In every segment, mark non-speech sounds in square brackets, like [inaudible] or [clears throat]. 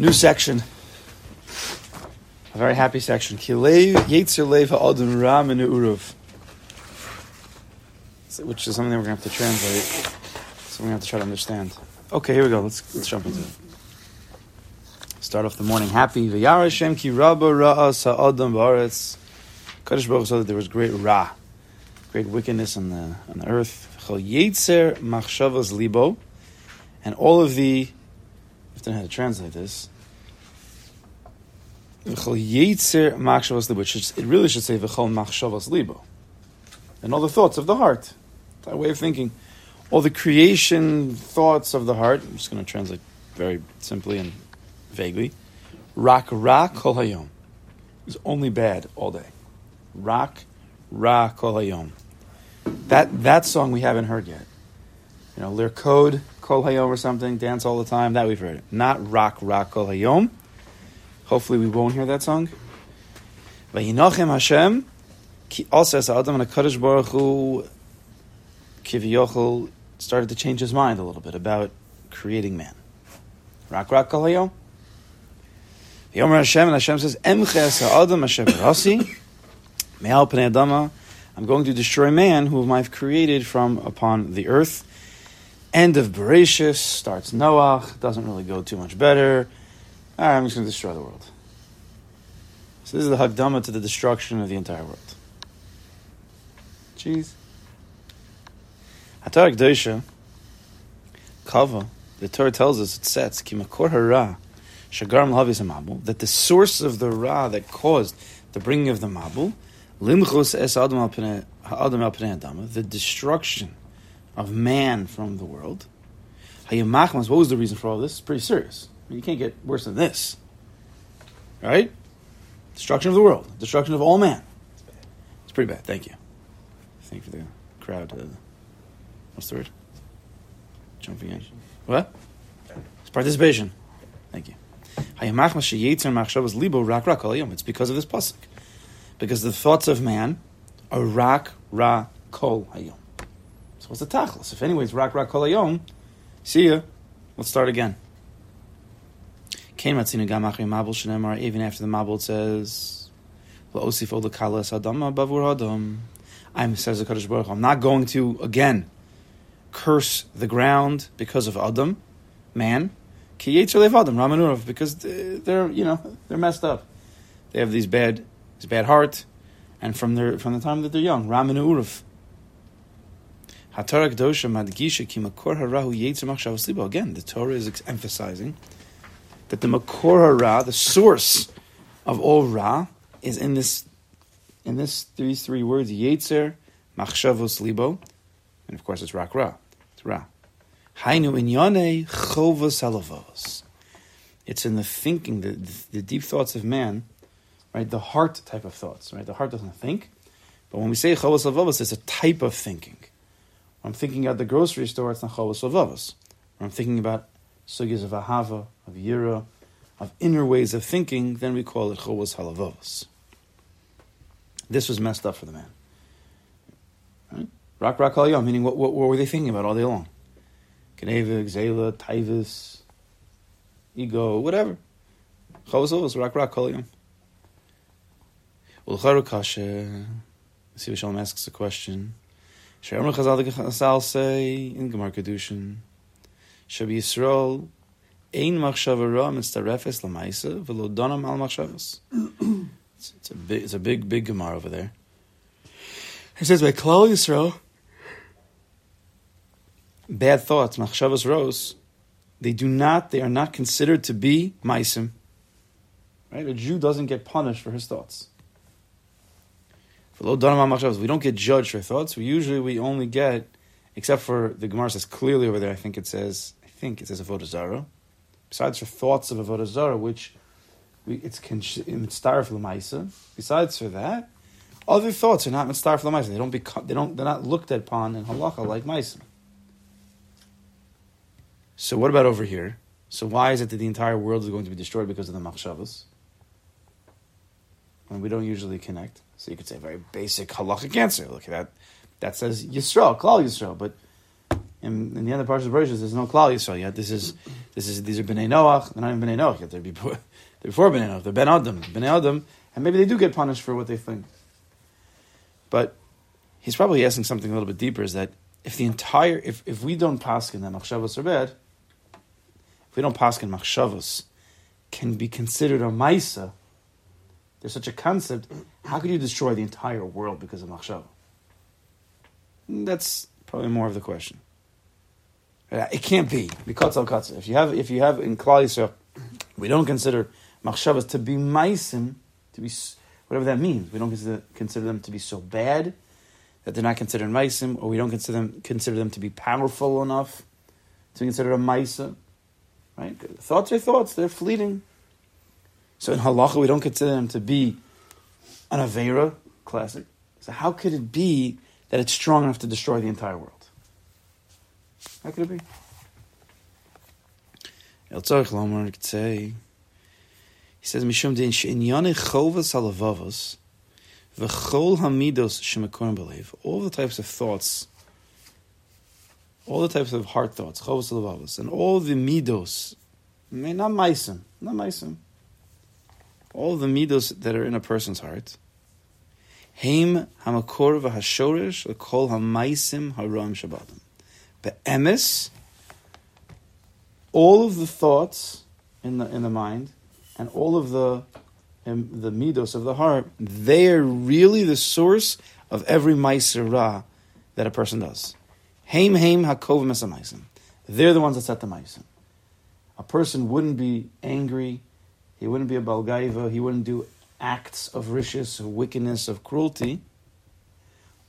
New section. A very happy section. Which is something we're going to have to translate. So we're going to have to try to understand. Okay, here we go. Let's, let's jump into it. Start off the morning happy. V'yara Hashem ki rabba ra'as ha'adam ba'aretz. Kadosh Baruch saw that there was great ra, great wickedness on the, on the earth. Chol Yetzer machshavas libo. And all of the I don't know how to translate this. It really should say v'chol machshavas libo, and all the thoughts of the heart, that way of thinking, all the creation thoughts of the heart. I'm just going to translate very simply and vaguely. Rak ra kol hayom is only bad all day. Rak ra kol hayom. That that song we haven't heard yet. You know, lir code kol hayom or something, dance all the time. That we've heard. Not rock rock kol hayom. Hopefully, we won't hear that song. Vayinochem Hashem. Also, as Adam and Hakadosh Baruch Hu, Kiviyochel started to change his mind a little bit about creating man. Rock rock kol hayom. Yomer Hashem and Hashem says, Emches ha'adam Hashem rasi me'al adama. I'm going to destroy man whom I've created from upon the earth. End of Bereshis, starts Noach, doesn't really go too much better. All right, I'm just going to destroy the world. So this is the Hagdama to the destruction of the entire world. Jeez. Hatar Gdosha, Kava, the Torah tells us, it says, Kimakor Hara, Shagaram Lavis Mabul, that the source of the Ra that caused the bringing of the Mabul, Limchus Es Adam Al Adama, the destruction of man from the world. Hayamachmas, what was the reason for all this? It's pretty serious. I mean, you can't get worse than this. Right? Destruction of the world. Destruction of all man. It's pretty bad. Thank you. Thank you for the crowd. Uh, what's the word? Jumping in. What? It's participation. Thank you. It's because of this pasuk. Because the thoughts of man are rak ra kol hayom. So what's the tachlis? If anyways, rak rak kol hayom, see ya. Let's start again. Even after the Mabul it says, I'm says the Kadosh Baruch I'm not going to again curse the ground because of Adam, man. Because they're you know they're messed up. They have these bad this bad heart, and from their from the time that they're young, Ramanu Urav. Again, the Torah is emphasizing that the makor hara, the source of all ra, is in this in this these three words: yetzer, machshavos libo, and of course it's rak ra. It's ra. Hainu inyane chovas halavos. It's in the thinking, the, the deep thoughts of man, right? The heart type of thoughts, right? The heart doesn't think, but when we say chovas halavos, it's a type of thinking. I'm thinking at the grocery store, it's not chavos avavos. I'm thinking about sugyas of ahava, of yira, of inner ways of thinking, then we call it chavos halavavos. This was messed up for the man. Rak rak al meaning what, what, what, were they thinking about all day long? Geneva, Zela, Taivus, ego, whatever. Chavos avos, rak rak yom. Well, Kasha, see Shalom asks a question. Shalom Chazal Chazal say in Gemara Kedushin, Shabi Yisrael ein machshava ra mitzarefes lamaisa v'lo donam al machshavas. It's a big, it's a big, big Gemara over there. He says by Klal Yisrael, bad thoughts, machshavas rose, they do not, they are not considered to be maisim. Right? A Jew doesn't get punished for his thoughts. We don't get judged for thoughts. We usually we only get, except for the Gemara says clearly over there. I think it says. I think it says avodah zara. Besides for thoughts of avodah zara, which we, it's mitzvah lemaisa. Besides for that, other thoughts are not mitzvah lemaisa. They don't become. They don't. They're not looked upon in halacha like maisa. So what about over here? So why is it that the entire world is going to be destroyed because of the machshavas? When we don't usually connect. So you could say a very basic halachic answer. Look at that. That says Yisrael, Klal Yisrael. But in, in the parts of Bereshit, there's no Klal Yisrael yet. This is this is these are Bnei Noach. They're not even Bnei Noach yet. They're before [laughs] they're before Bnei Noach. They're Ben Adam, Bnei Adam, and maybe they do get punished for what they think. But he's probably asking something a little bit deeper: is that if the entire if if we don't paskin that machshavos are bad, if we don't paskin machshavos can be considered a ma'isa, there's such a concept. How could you destroy the entire world because of machshava? That's probably more of the question. It can't be katza. If you have, if you have in Klal Yisrael, we don't consider machshavas to be meisim, to be whatever that means. We don't consider, consider them to be so bad that they're not considered meisim, or we don't consider them consider them to be powerful enough to be considered a meisa. Right? Thoughts are thoughts; they're fleeting. So in halacha, we don't consider them to be an avera classic. So how could it be that it's strong enough to destroy the entire world? How could it be? El Tzarech Lomar could say, he says, Mishum din she'inyane chovas halavavos v'chol hamidos shemekorim believe. All the types of thoughts, all the types of heart thoughts, chovas halavavos, and all the midos, not meisim, not meisim, all the midos that are in a person's heart, Heim hamakor v'hashorish l'kol hamaisim haram shabbatim. Be'emes, all of the thoughts in the in the mind and all of the um, the midos of the heart, they are really the source of every meiser ra that a person does. Heim heim hakov mesamaisim. They're the ones that set the meisim. A person wouldn't be angry, he wouldn't be a balgaiva, he wouldn't do acts of rishis, of wickedness, of cruelty,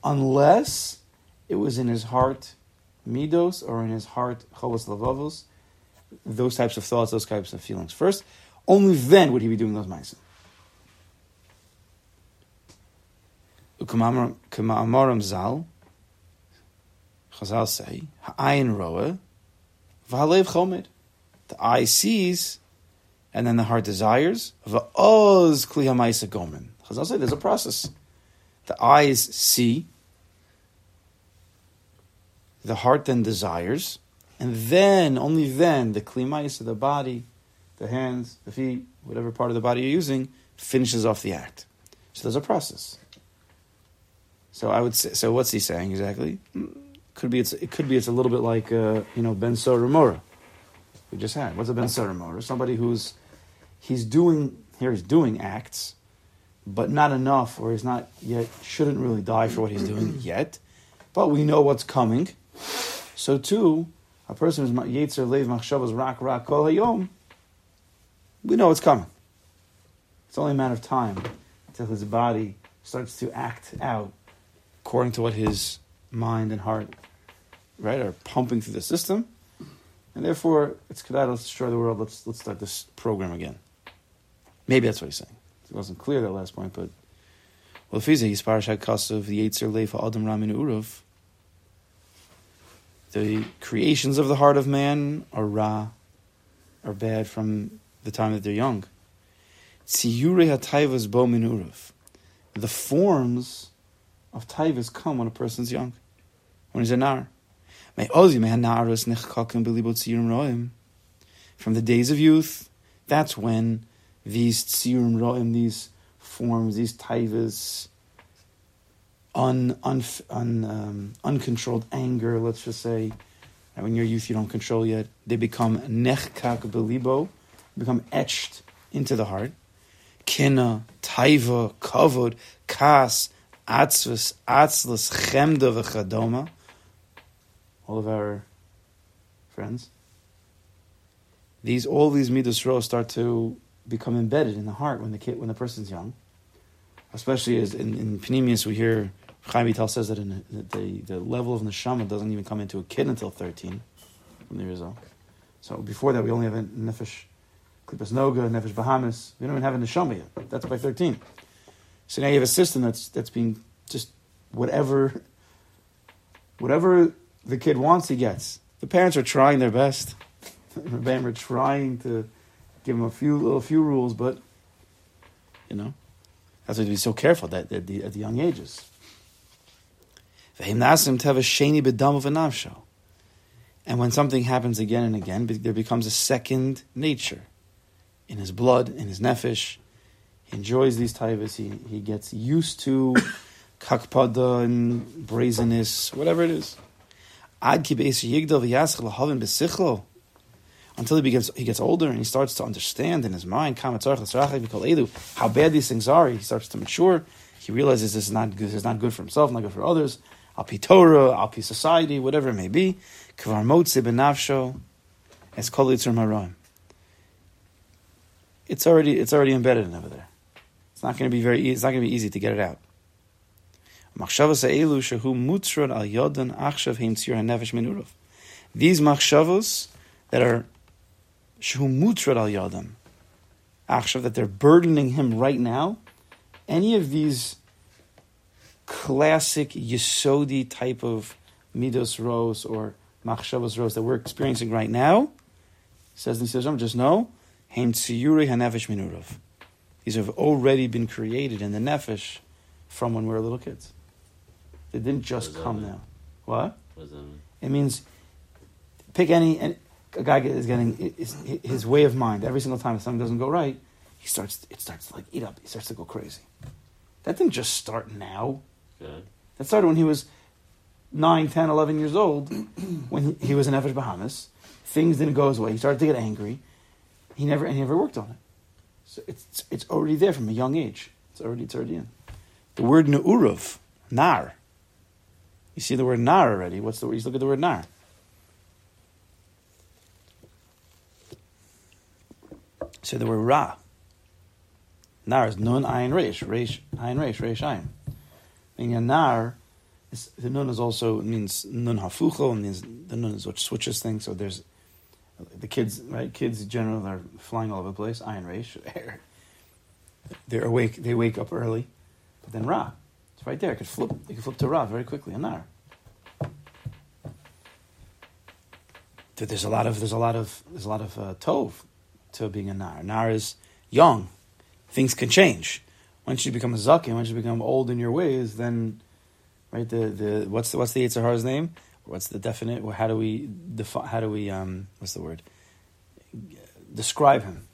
unless it was in his heart midos or in his heart chovos lavavos, those types of thoughts, those types of feelings. First, only then would he be doing those ma'asim. Kama zal, Chazal say, ha'ayin roa, v'halev chomed. The eye sees, and then the heart desires. V'oz kli gomen. Chazal say there's a process. The eyes see, the heart then desires, and then, only then, the klimais of the body, the hands, the feet, whatever part of the body you're using, finishes off the act. So there's a process. So I would say, so what's he saying exactly? Could be it's, it could be it's a little bit like, uh, you know, Ben Soramora we just had. What's a Ben Soramora? Somebody who's, he's doing, here he's doing acts, but not enough, or he's not yet, shouldn't really die for what he's doing [clears throat] yet, but we know what's coming. So too, a person who's Yetzer Lev Machshavas Rak Rak Kol Hayom, we know it's coming. It's only a matter of time until his body starts to act out according to what his mind and heart, right, are pumping through the system. And therefore, it's Kedai, let's destroy the world, let's, let's start this program again. Maybe that's what he's saying. It wasn't clear that last point, but well, a Yisparish HaKasav, the Yetzer Lev Adam Ramin Uruv, the creations of the heart of man are ra, are bad from the time that they're young. Tziyure hataivas bo minurav. The forms of taivas come when a person's young, when he's a nar. From the days of youth, that's when these tsirum roim, these forms, these taivas, un, un, un um, uncontrolled anger, let's just say, and when you're youth you don't control yet, they become nechkak belibo, become etched into the heart. Kina, taiva, kavod, kas, atzvus, atzlus, chemda, v'chadoma. All of our friends. These, all these midas ro start to become embedded in the heart when the kid, when the person's young. Especially as in, in Panemius we hear Chaim Vital says that in the, the, the, level of neshama doesn't even come into a kid until 13 from the result. So before that, we only have a nefesh klipas noga, nefesh bahamas. We don't even have a neshama yet. That's by 13. So now you have a system that's that's being just whatever whatever the kid wants, he gets. The parents are trying their best. [laughs] We're trying to give him a few little few rules, but you know that's why to be so careful that at the, at the young ages. And when something happens again and again, there becomes a second nature in his blood, in his nefesh. He enjoys these taivas. He, he gets used to [coughs] kakpada and brazenness, whatever it is. Until he begins, he gets older and he starts to understand in his mind how bad these things are. He starts to mature. He realizes this is not this is not good for himself, not good for others. Al pi Torah, al pi society, whatever it may be. Kvar motze benafsho, es kol It's already it's already embedded in over there. It's not going to be very. It's not going to be easy to get it out. These machshavos that are shehu mutrod al yodan achshav that they're burdening him right now. Any of these classic yesodi type of midos rose or machshavos rose that we're experiencing right now, says the Nisajam, just know, heim tziyuri hanefesh minurov. These have already been created in the nefesh from when we were little kids. They didn't just come now. What? what it means pick any, a guy is getting his, his, way of mind every single time something doesn't go right. He starts. It starts to like eat up. He starts to go crazy. That didn't just start now. Good. That started when he was 9, 10, 11 years old, [clears throat] when he, he was in Nefesh Bahamas. Things didn't go his way. He started to get angry. He never, and he never worked on it. So it's, it's already there from a young age. It's already, it's already in. The word ne'urav, nar, you see the word nar already. What's the word? You look at the word nar. So the word ra. Nar is nun ayin resh, resh ayin resh, resh ayin. Meaning nar, is, the nun is also means nun hafucho, and means the nun is what switches things. So there's the kids, right? Kids generally are flying all over the place. Ayin resh, [laughs] they're awake. They wake up early, but then ra. It's right there. I could flip. You could flip to Rav very quickly. A nar. There's a lot of there's a lot of there's a lot of uh, tov to being a nar. Nar is young. Things can change. Once you become a zakin, once you become old in your ways, then right the, the what's the what's the Yitzhar's name? What's the definite? How do we define? How do we um? What's the word? Describe him.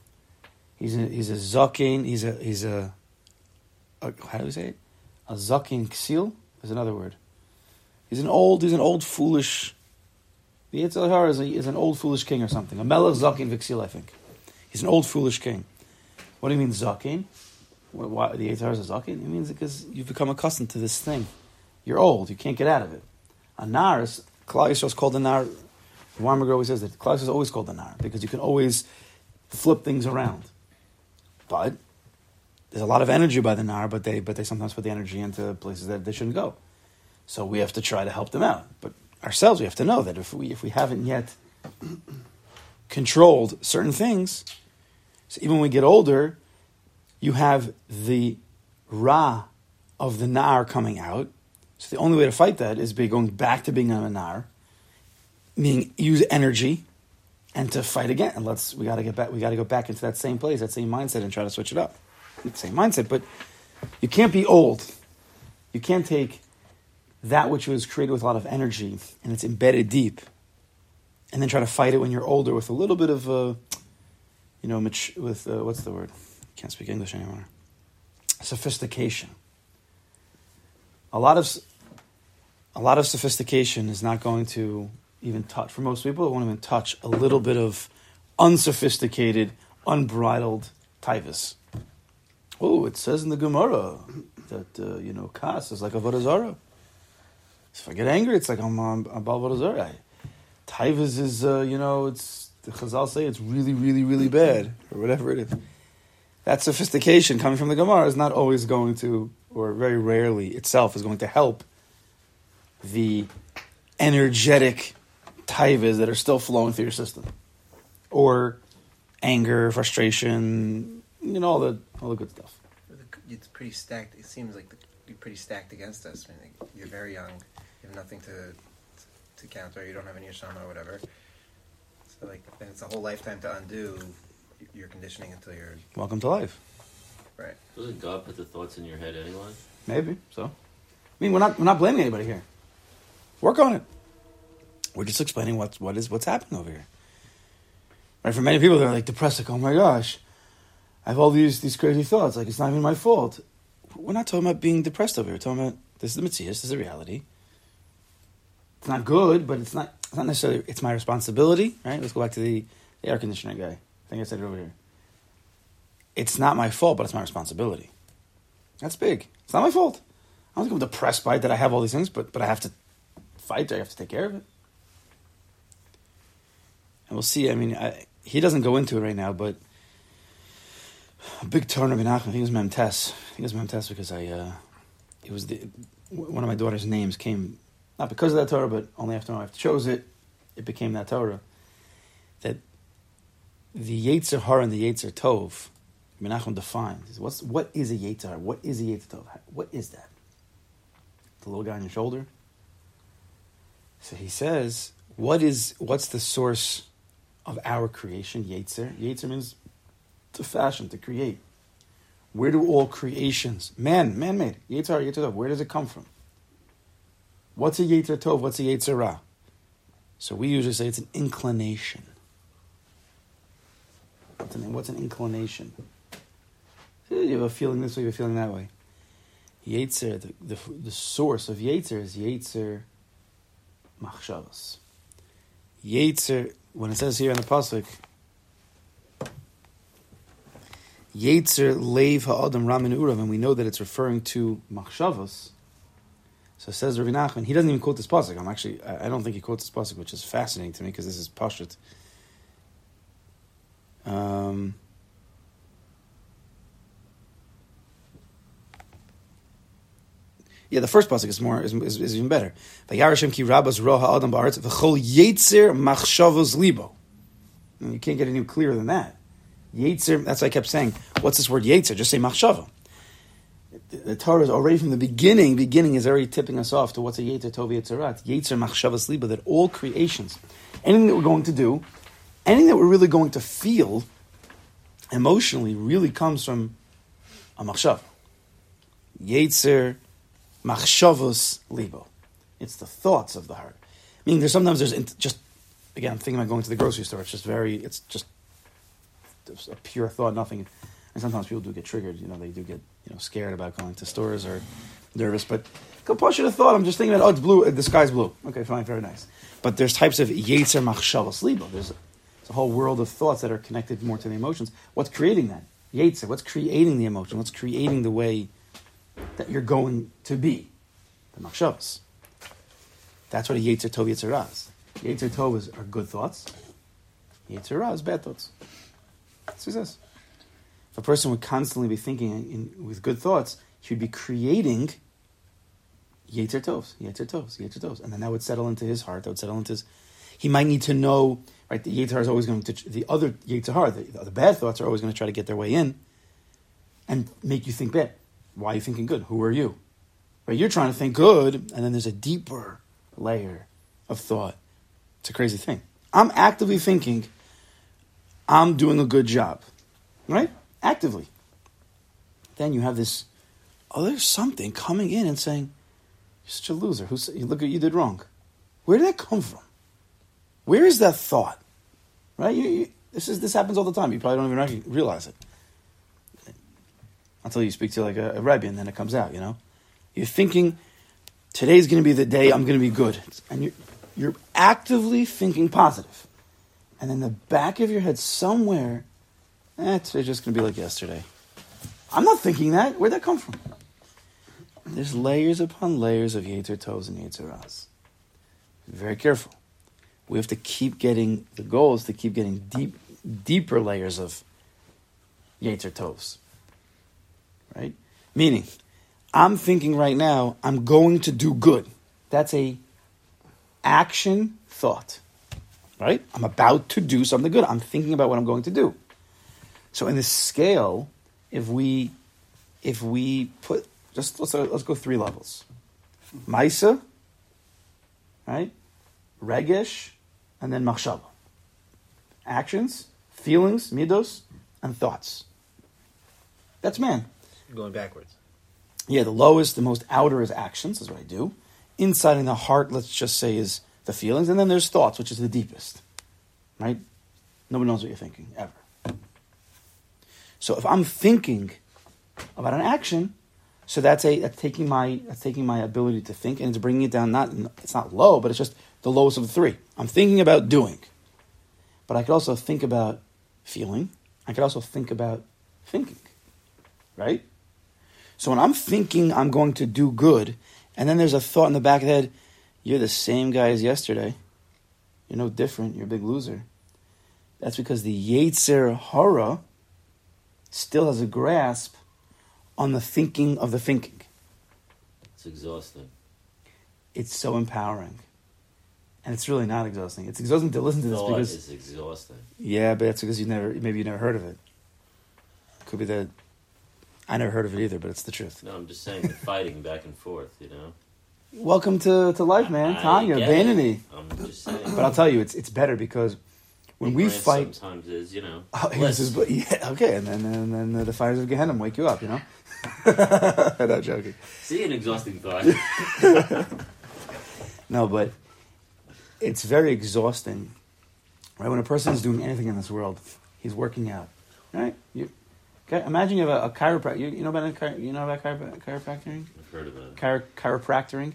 He's a, he's a zakin. He's a he's a, a how do we say it? A zakin ksil is another word. He's an old, he's an old foolish. The Yitzhar is, is an old foolish king or something. A melech zakin viksil, I think. He's an old foolish king. What do you mean zakin? Why the Yitzhar is a zakin? It means because you've become accustomed to this thing. You're old. You can't get out of it. A nar is Klal is called a nar. Warmager always says that Klal is always called a nar because you can always flip things around. But there's a lot of energy by the Nar, but they but they sometimes put the energy into places that they shouldn't go. So we have to try to help them out. But ourselves, we have to know that if we if we haven't yet [clears throat] controlled certain things, so even when we get older, you have the Ra of the Nar coming out. So the only way to fight that is by going back to being a Nar, meaning use energy and to fight again. And let's we gotta get back we gotta go back into that same place, that same mindset and try to switch it up the same mindset, but you can't be old. You can't take that which was created with a lot of energy and it's embedded deep, and then try to fight it when you're older with a little bit of, uh, you know, with uh, what's the word? Can't speak English anymore. Sophistication. A lot of a lot of sophistication is not going to even touch for most people. It won't even touch a little bit of unsophisticated, unbridled tivus. Oh, it says in the Gemara that uh, you know kas is like a vodazara. If I get angry, it's like I'm vodazara. Taivas is uh, you know it's the Chazal say it's really really really bad or whatever it is. That sophistication coming from the Gemara is not always going to, or very rarely itself, is going to help the energetic taivas that are still flowing through your system, or anger, frustration, you know all the all the good stuff. It's pretty stacked. It seems like you're pretty stacked against us. I mean, you're very young. You have nothing to to counter. You don't have any shama or whatever. So like, then it's a whole lifetime to undo your conditioning until you're. Welcome to life. Right. Doesn't God put the thoughts in your head anyway? Maybe so. I mean, we're not we're not blaming anybody here. Work on it. We're just explaining what's what is what's happening over here. Right? For many people, they're like depressed, like, oh my gosh, I have all these these crazy thoughts. Like it's not even my fault. We're not talking about being depressed over here. We're talking about this is the mitzvah, this is a reality. It's not good, but it's not it's not necessarily it's my responsibility. Right? Let's go back to the, the air conditioner guy. I think I said it over here. It's not my fault, but it's my responsibility. That's big. It's not my fault. I don't think I'm depressed by it that I have all these things, but but I have to fight. I have to take care of it. And we'll see. I mean, I, he doesn't go into it right now, but a big turn of Menachem. I think it was Memtes. I think it was Memtes because I, uh, it was the one of my daughter's names came not because of that Torah, but only after my wife chose it, it became that Torah. That the Yetzer Hara and the Yetzer Tov, Menachem defines. What's what is a Yetzer? What is a Yetzer Tov? What is that? The little guy on your shoulder. So he says, what is what's the source of our creation? Yetzer. Yetzer means to fashion, to create. Where do all creations, man, man-made, Yetzer Tov, where does it come from? What's a Yetzer Tov? What's a Yetzer Ra? So we usually say it's an inclination. What's an, what's an inclination? Eh, you have a feeling this way, you have a feeling that way. Yetzer, the, the, the source of Yetzer is Yetzer Machshavas. Yetzer, when it says here in the Pasuk, Yetzer Leiv Ha'adam Ramin Urav, and we know that it's referring to Machshavas. So says Rav Nachman, he doesn't even quote this pasuk. I'm actually, I don't think he quotes this pasuk, which is fascinating to me because this is pashut. Um, yeah, the first pasuk is more is, is, is even better. Vayarashem ki rabas roha adam ba'aretz v'chol yetzer machshavos libo. You can't get any clearer than that. Yetzer. That's why I kept saying, what's this word yetzer? Just say machshava the Torah is already from the beginning, beginning is already tipping us off to what's a Yetzer Tov Yetzerat, Yetzer Machshavas Liba, that all creations, anything that we're going to do, anything that we're really going to feel emotionally really comes from a Machshav. Yetzer Machshavas Libo. It's the thoughts of the heart. Meaning there's sometimes there's just, again, I'm thinking about going to the grocery store, it's just very, it's just a pure thought, nothing and sometimes people do get triggered. You know, they do get you know scared about going to stores or nervous. But it a thought. I'm just thinking about oh, it's blue. Uh, the sky's blue. Okay, fine, very nice. But there's types of yetzer machshavas libo. There's a, whole world of thoughts that are connected more to the emotions. What's creating that yetzer? What's creating the emotion? What's creating the way that you're going to be? The machshavas. That's what a yetzer tov yetzer is. Yetzer tov is, are good thoughts. Yetzer is bad thoughts. Says. If a person would constantly be thinking in, with good thoughts, he would be creating Yetzer Tovs, Yetzer Tovs, Yetzer Tovs. And then that would settle into his heart, that would settle into his. He might need to know, right? The Yetzer is always going to. The other Yetzer the, the bad thoughts are always going to try to get their way in and make you think bad. Why are you thinking good? Who are you? Right? You're trying to think good, and then there's a deeper layer of thought. It's a crazy thing. I'm actively thinking, I'm doing a good job, right? actively. Then you have this, oh, there's something coming in and saying, you're such a loser. Who look at you did wrong. Where did that come from? Where is that thought? Right? You, you, this is this happens all the time. You probably don't even realize it until you speak to like a, a rebbe, and then it comes out. You know, you're thinking today's going to be the day I'm going to be good, and you're you're actively thinking positive, and in the back of your head somewhere eh, today's just going to be like yesterday. I'm not thinking that. Where'd that come from? There's layers upon layers of Yetzer Tovs and Yetzer Ras. Very careful. We have to keep getting, the goal is to keep getting deep, deeper layers of Yetzer Tovs. Right? Meaning, I'm thinking right now, I'm going to do good. That's a action thought. Right? I'm about to do something good. I'm thinking about what I'm going to do. So in this scale, if we if we put just let's uh, let's go three levels. Maisa, right? Regesh, and then machshava. Actions, feelings, midos, and thoughts. That's man. Going backwards. Yeah, the lowest, the most outer is actions, is what I do. Inside in the heart, let's just say, is the feelings, and then there's thoughts, which is the deepest, right? Nobody knows what you're thinking ever. So if I'm thinking about an action, so that's a taking my taking my ability to think and it's bringing it down. Not it's not low, but it's just the lowest of the three. I'm thinking about doing, but I could also think about feeling. I could also think about thinking, right? So when I'm thinking I'm going to do good, and then there's a thought in the back of the head, you're the same guy as yesterday. You're no different. You're a big loser. That's because the Yetzer Hara still has a grasp on the thinking of the thinking. It's exhausting. It's so empowering. And it's really not exhausting. It's exhausting to listen to this Thought because it's exhausting. yeah, but that's because you never maybe you never heard of it. Could be that I never heard of it either, but it's the truth. No, I'm just saying the fighting back and forth. You know. Welcome to, to life, man. I Tanya, get vanity. I'm just saying. But I'll tell you, it's it's better because when we Ignorance fight, sometimes is you know. Oh, bliss. this is, but yeah, [laughs] okay, and then and then the fires of Gehenna wake you up, you know. [laughs] Not joking. See an exhausting thought. [laughs] No, but it's very exhausting, right? When a person is doing anything in this world, he's working out, right? You, okay, imagine you have a, a chiropractor. You, you know about a, chiro- you know about chiro- chiropractoring, I've heard of it. Chiro- chiropractoring.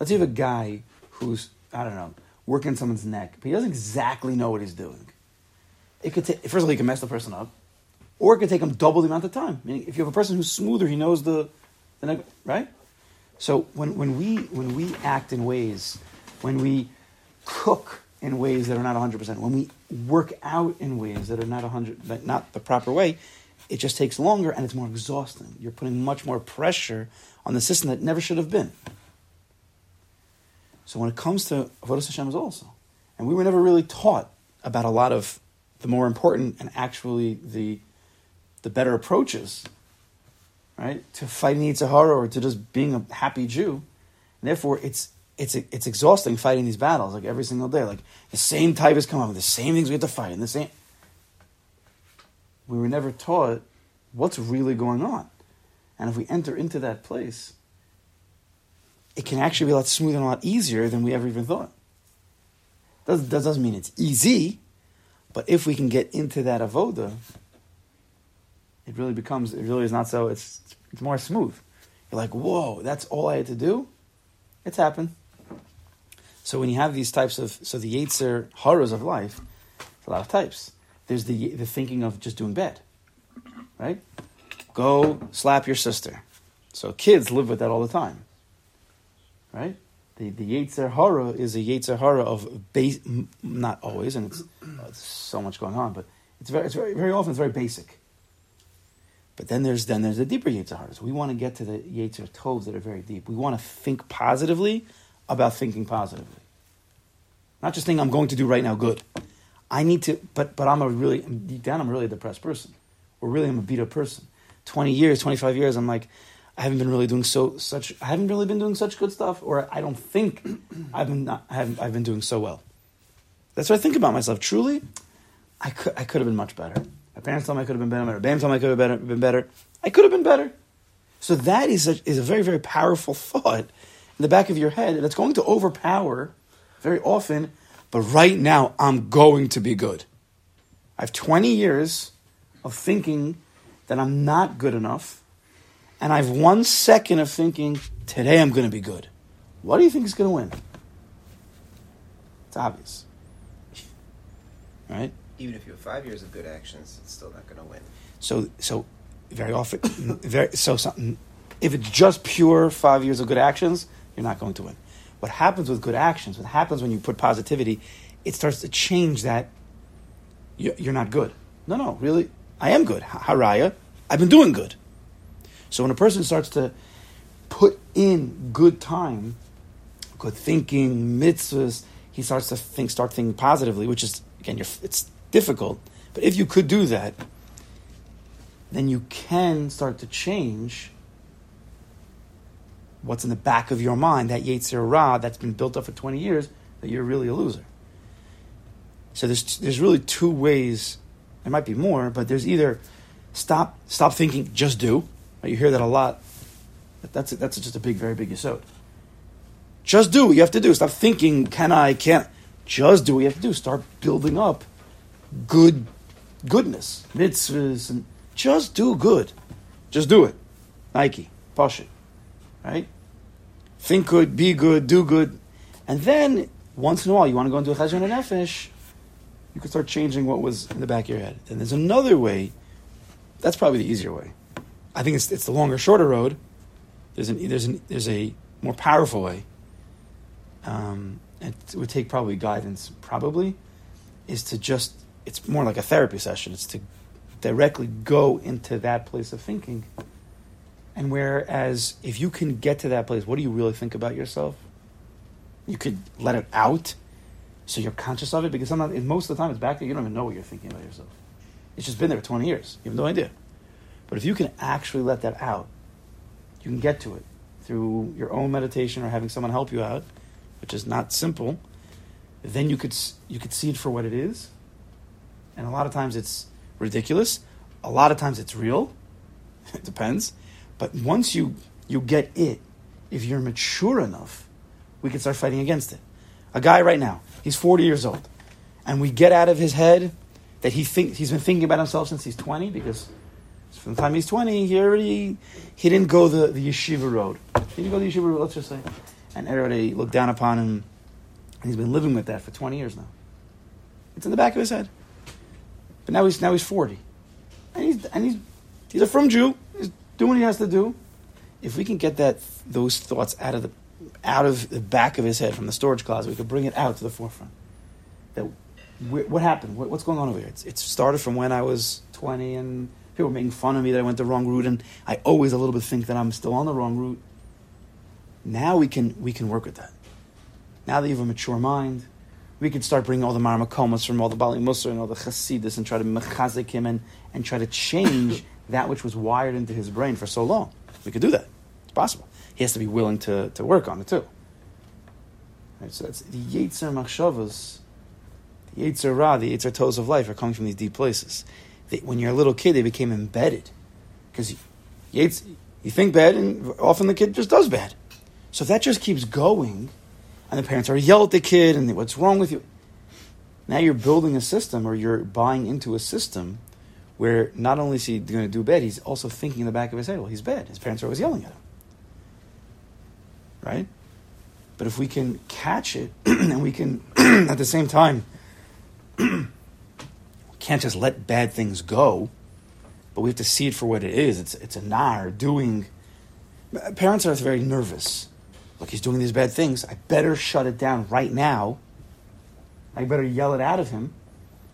Let's say you have a guy who's I don't know working someone's neck, but he doesn't exactly know what he's doing. It could take first of all, he can mess the person up, or it could take him double the amount of time. Meaning, if you have a person who's smoother, he knows the, the neck, right? So when, when we when we act in ways, when we cook in ways that are not 100%, when we work out in ways that are not 100 that not the proper way, it just takes longer and it's more exhausting. You're putting much more pressure on the system that never should have been. So when it comes to Avodah Hashem is also, and we were never really taught about a lot of the more important and actually the the better approaches, right, to fighting the Sahara or to just being a happy Jew. And therefore, it's it's it's exhausting fighting these battles like every single day. Like the same types come up, the same things we have to fight, and the same. We were never taught what's really going on, and if we enter into that place, it can actually be a lot smoother and a lot easier than we ever even thought. Does that doesn't mean it's easy, but if we can get into that avoda, it really becomes. It really is not so. It's it's more smooth. You're like, whoa, that's all I had to do. It's happened. So when you have these types of so the Yetzer horrors of life, it's a lot of types. There's the the thinking of just doing bad, right? Go slap your sister. So kids live with that all the time, right? The the Yetzer hara is a Yetzer hara of base, not always, and it's, it's so much going on, but it's very it's very very often it's very basic. But then there's then there's the deeper Yetzer haras. We want to get to the Yetzer tovs that are very deep. We want to think positively about thinking positively. Not just think I'm going to do right now good. I need to, but but I'm a really deep down I'm a really depressed person, or really I'm a beat up person. Twenty years, twenty five years, I'm like, I haven't been really doing so such. I haven't really been doing such good stuff, or I don't think [clears throat] I've been not, I haven't I've been doing so well. That's what I think about myself. Truly, I could I could have been much better. My parents told me I could have been better. My parents told me I could have better, been better. I could have been better. So that is a, is a very very powerful thought in the back of your head that's going to overpower very often. But right now, I'm going to be good. I have 20 years of thinking that I'm not good enough, and I have one second of thinking today I'm going to be good. What do you think is going to win? It's obvious, right? Even if you have five years of good actions, it's still not going to win. So, so very often, very so something. If it's just pure five years of good actions, you're not going to win. What happens with good actions? What happens when you put positivity? It starts to change that. you- You're not good. No, no, really, I am good. Haraya, I've been doing good. So when a person starts to put in good time, good thinking, mitzvahs, he starts to think, start thinking positively, which is again, it's difficult. But if you could do that, then you can start to change what's in the back of your mind, that Yetzer Ra that's been built up for 20 years, that you're really a loser. So there's, there's really two ways, there might be more, but there's either stop, stop thinking, just do. You hear that a lot. That's, that's just a big, very big yisod. Just do what you have to do. Stop thinking, can I, can't. Just do what you have to do. Start building up good goodness, mitzvahs, and just do good. Just do it. Nike, push it. Right? Think good, be good, do good. And then, once in a while, you want to go into a and nefesh, you can start changing what was in the back of your head. And there's another way. That's probably the easier way. I think it's, it's the longer, shorter road. There's an, there's an, there's a more powerful way. Um, it would take probably guidance. Probably is to just. It's more like a therapy session. It's to directly go into that place of thinking. And whereas if you can get to that place, what do you really think about yourself? You could let it out, so you're conscious of it. Because sometimes, most of the time, it's back there. You don't even know what you're thinking about yourself. It's just been there for 20 years. You have no idea. But if you can actually let that out, you can get to it through your own meditation or having someone help you out, which is not simple. Then you could you could see it for what it is, and a lot of times it's ridiculous. A lot of times it's real. [laughs] it depends. But once you you get it, if you're mature enough, we can start fighting against it. A guy right now, he's 40 years old, and we get out of his head that he think he's been thinking about himself since he's 20 because from the time he's 20, he already he didn't go the, the yeshiva road. He didn't go the yeshiva road, let's just say. And everybody looked down upon him, and he's been living with that for 20 years now. It's in the back of his head. But now he's now he's 40. And he's and he's he's a from Jew. He's doing what he has to do. If we can get that those thoughts out of the out of the back of his head from the storage closet, we could bring it out to the forefront. That what happened? What's going on over here? It's, it started from when I was 20 and people were making fun of me that I went the wrong route, and I always a little bit think that I'm still on the wrong route. Now we can we can work with that. Now that you have a mature mind, we can start bringing all the marmakomas from all the Bali Musa and all the Chasidus and try to mechazik him and, and try to change [laughs] that which was wired into his brain for so long. We could do that. It's possible. He has to be willing to, to work on it too. Right, so that's the Yetzer Machshavas, the Yetzer Ra, the Yetzer Toes of life are coming from these deep places they, when you're a little kid, they became embedded because you, you think bad, and often the kid just does bad. So if that just keeps going, and the parents are yell at the kid, and what's wrong with you? Now you're building a system, or you're buying into a system where not only is he going to do bad, he's also thinking in the back of his head, well, he's bad. His parents are always yelling at him. Right? But if we can catch it, [clears throat] and we can, [clears throat] at the same time, [clears throat] can't just let bad things go, but we have to see it for what it is. It's, it's a nar doing. Parents are very nervous. Look, he's doing these bad things. I better shut it down right now. I better yell it out of him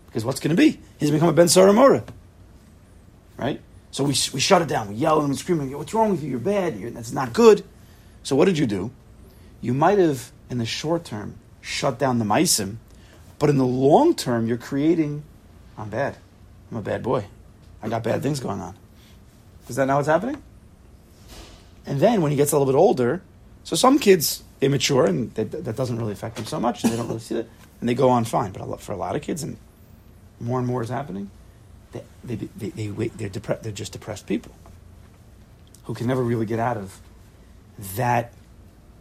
because what's going to be? He's become a Ben Saramora. Right? So we, we shut it down. We yell at him and scream at him. What's wrong with you? You're bad. You're, that's not good. So what did you do? You might have, in the short term, shut down the Meisim, but in the long term, you're creating I'm bad. I'm a bad boy. I got bad things going on. Is that now what's happening? And then when he gets a little bit older, so some kids immature and they, that doesn't really affect them so much, and they don't really see it, and they go on fine. But for a lot of kids, and more and more is happening, they, they, they, they they're, depre- they're just depressed people who can never really get out of that,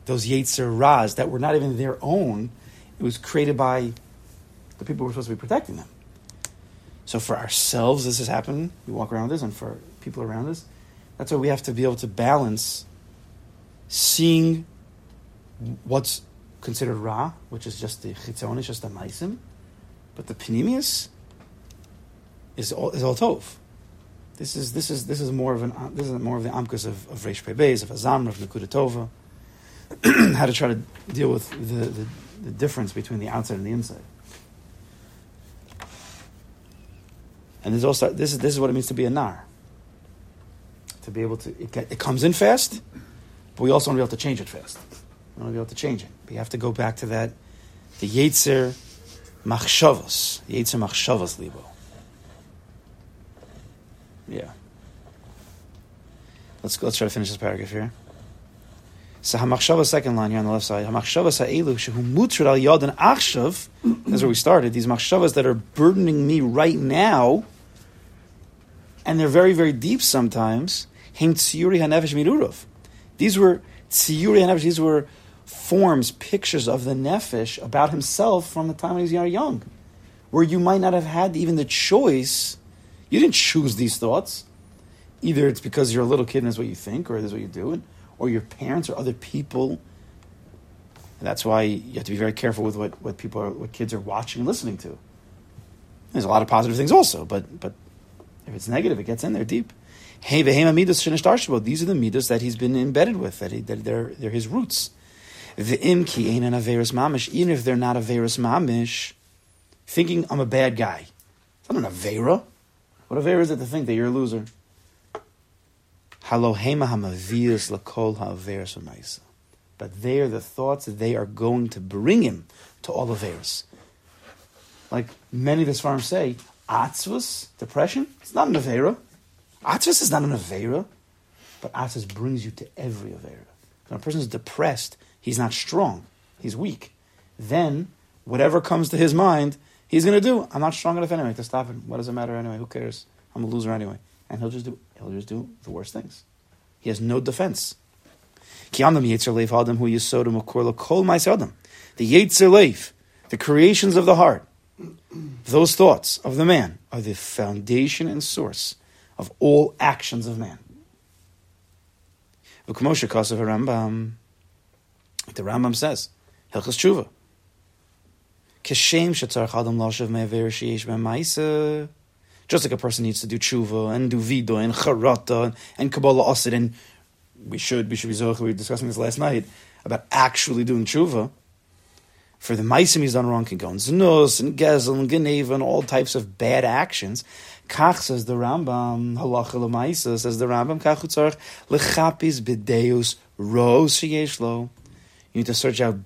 those Yetzer Raz that were not even their own. It was created by the people who were supposed to be protecting them. So for ourselves, this is happening. We walk around this, and for people around us, that's why we have to be able to balance seeing what's considered ra, which is just the chitzon, is just the maisim, but the panemius is all, is all tov. This is this is this is more of an uh, this is more of the amkus of, of Reish Beis, of Azamra, of Nakuda Tova. [clears throat] How to try to deal with the, the, the difference between the outside and the inside. And there's also this is this is what it means to be a nar. To be able to it, it comes in fast, but we also want to be able to change it fast. We want to be able to change it. We have to go back to that, the Yetzer Machshavos, Yetzer Machshavos Libo. Yeah. Let's let's try to finish this paragraph here. So Hamachshava, second line here on the left side. Hamachshava Sa'elu Shehu Mutrad Al and Achshav. That's where we started. These machshavas that are burdening me right now and they're very, very deep sometimes. Hanefesh. These were hanefesh. These were forms pictures of the nefesh about himself from the time when he was young, where you might not have had even the choice. You didn't choose these thoughts. Either it's because you're a little kid and that's what you think, or that's what you do, or your parents or other people. And that's why you have to be very careful with what, what people are, what kids are watching and listening to. There's a lot of positive things also, but but if it's negative, it gets in there deep. Hey, midas. These are the midas that he's been embedded with. That, he, that they're they're his roots. Mamish. Even if they're not averis mamish, thinking I'm a bad guy. It's not an avera. What avera is it to think that you're a loser? But they are the thoughts that they are going to bring him to all averis. Like many of the farms say, atzvus, depression, it's not an avera. Atzvus is not an avera, but atzvus brings you to every avera. When a person is depressed, he's not strong, he's weak. Then, whatever comes to his mind, he's going to do. I'm not strong enough anyway to stop it. What does it matter anyway? Who cares? I'm a loser anyway. And he'll just do he'll just do the worst things. He has no defense. The Yetzer Lev, the creations of the heart, those thoughts of the man are the foundation and source of all actions of man. The Rambam, says, Hilchas Tshuva. Just like a person needs to do tshuva and do vida and charata and kabbalah asid and we should we should be zoch. We were discussing this last night about actually doing tshuva. For the meisim he's done wrong can go in znus and gezel and geneva and all types of bad actions. Kach says the Rambam halacha lemaisa says the Rambam kach utzarch lechapis b'deus ro sheyeshlo. You need to search out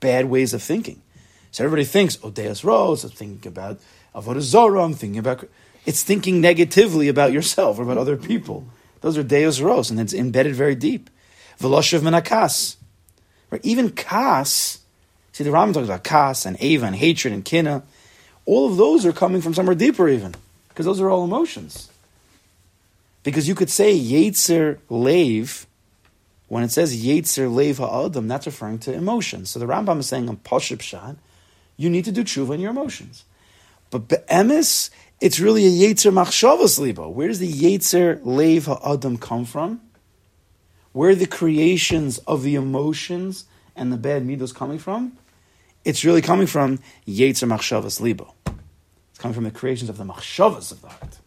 bad ways of thinking. So everybody thinks, oh, deus ro, so thinking about avodah zorah, I'm thinking about. It's thinking negatively about yourself or about other people. Those are deus ros, and it's embedded very deep. Veloshav menakas. Right? Even kas, see the Rambam talks about kas and ava and hatred and kina. All of those are coming from somewhere deeper even, because those are all emotions. Because you could say Yetzer Lev, when it says Yetzer Lev Ha'adam, that's referring to emotions. So the Rambam is saying on Pashib you need to do tshuva in your emotions. But be'emes, it's really a Yetzer Machshavas Libo. Where does the Yetzer Lev Ha'adam come from? Where are the creations of the emotions and the bad midos coming from? It's really coming from Yetzer Machshavas Libo. It's coming from the creations of the Machshavas of the heart.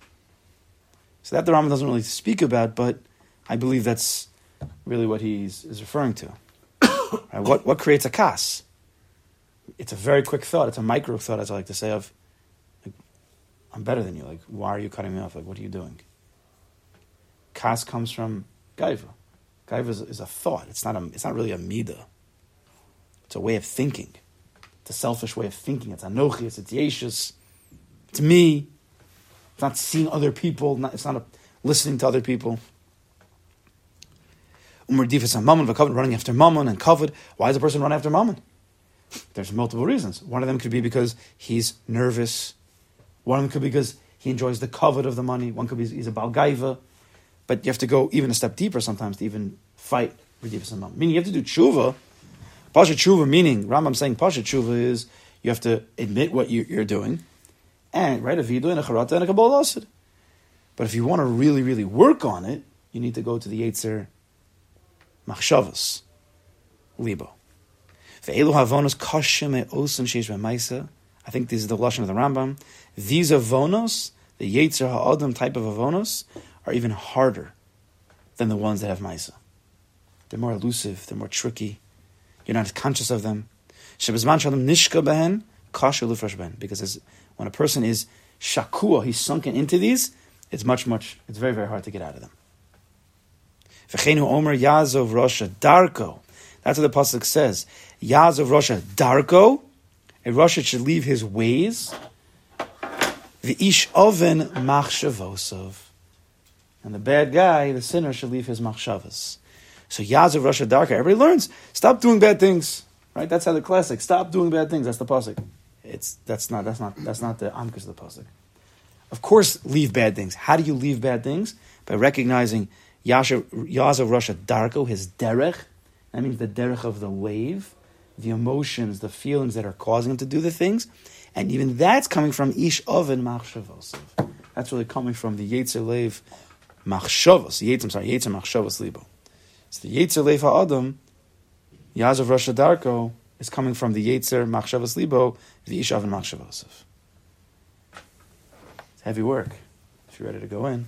So that the Rambam doesn't really speak about, but I believe that's really what he's is referring to. [coughs] right? What what creates a kas? It's a very quick thought. It's a micro thought, as I like to say, of like, I'm better than you. Like, why are you cutting me off? Like, what are you doing? Kas comes from gaiva. Gaiva is, is a thought. It's not a. It's not really a midah. It's a way of thinking. It's a selfish way of thinking. It's anochi. It's yeshus. It's me. It's not seeing other people. Not, it's not a, listening to other people. Umar on mammon, running after mammon and covered. Why is a person run after mammon? There's multiple reasons. One of them could be because he's nervous. One of them could be because he enjoys the covet of the money. One could be he's a balgaiva. But you have to go even a step deeper sometimes to even fight Redifas and mammon. Meaning you have to do tshuva. Pasha tshuva meaning, Rambam saying Pasha tshuva is you have to admit what you, are doing and right a vidu and a charata and a kabbalah asid. But if you want to really, really work on it, you need to go to the Yetzer Machshavas, Libo. Ve'elu havonos kashim osim sheish. I think this is the lashon of the Rambam. These avonos, the Yetzer ha'adam type of avonos, are even harder than the ones that have maisa. They're more elusive. They're more tricky. You're not conscious of them. Nishka. Because when a person is shakua, he's sunken into these, it's much, much, it's very, very hard to get out of them. Omer darko. That's what the pasuk says. Yazov rosha darko. A rosha should leave his ways. V'ish oven machshavosov. And the bad guy, the sinner, should leave his machshavas. So Yazov rosha darko. Everybody learns. Stop doing bad things. Right? That's how the classic. Stop doing bad things. That's the pasuk. It's that's not that's not that's not the amkas of the pasuk. Of course, leave bad things. How do you leave bad things? By recognizing Yazov Rasha Darko, his derech, That means the derech of the wave, the emotions, the feelings that are causing him to do the things. And even that's coming from ish oven machshavos. That's really coming from the yetzer lev machshavos. Yetzer, I'm sorry, yetzer machshavos libo. So the yetzer lev ha'adam, Yazav Rosh Darko, is coming from the yetzer machshavos libo, the ish oven machshavos. It's heavy work if you're ready to go in.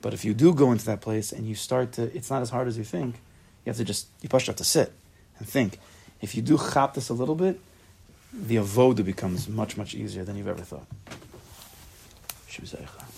But if you do go into that place and you start to, it's not as hard as you think. You have to just, you push have to sit and think. If you do chop this a little bit, the avoda becomes much, much easier than you've ever thought. Shibzeicha.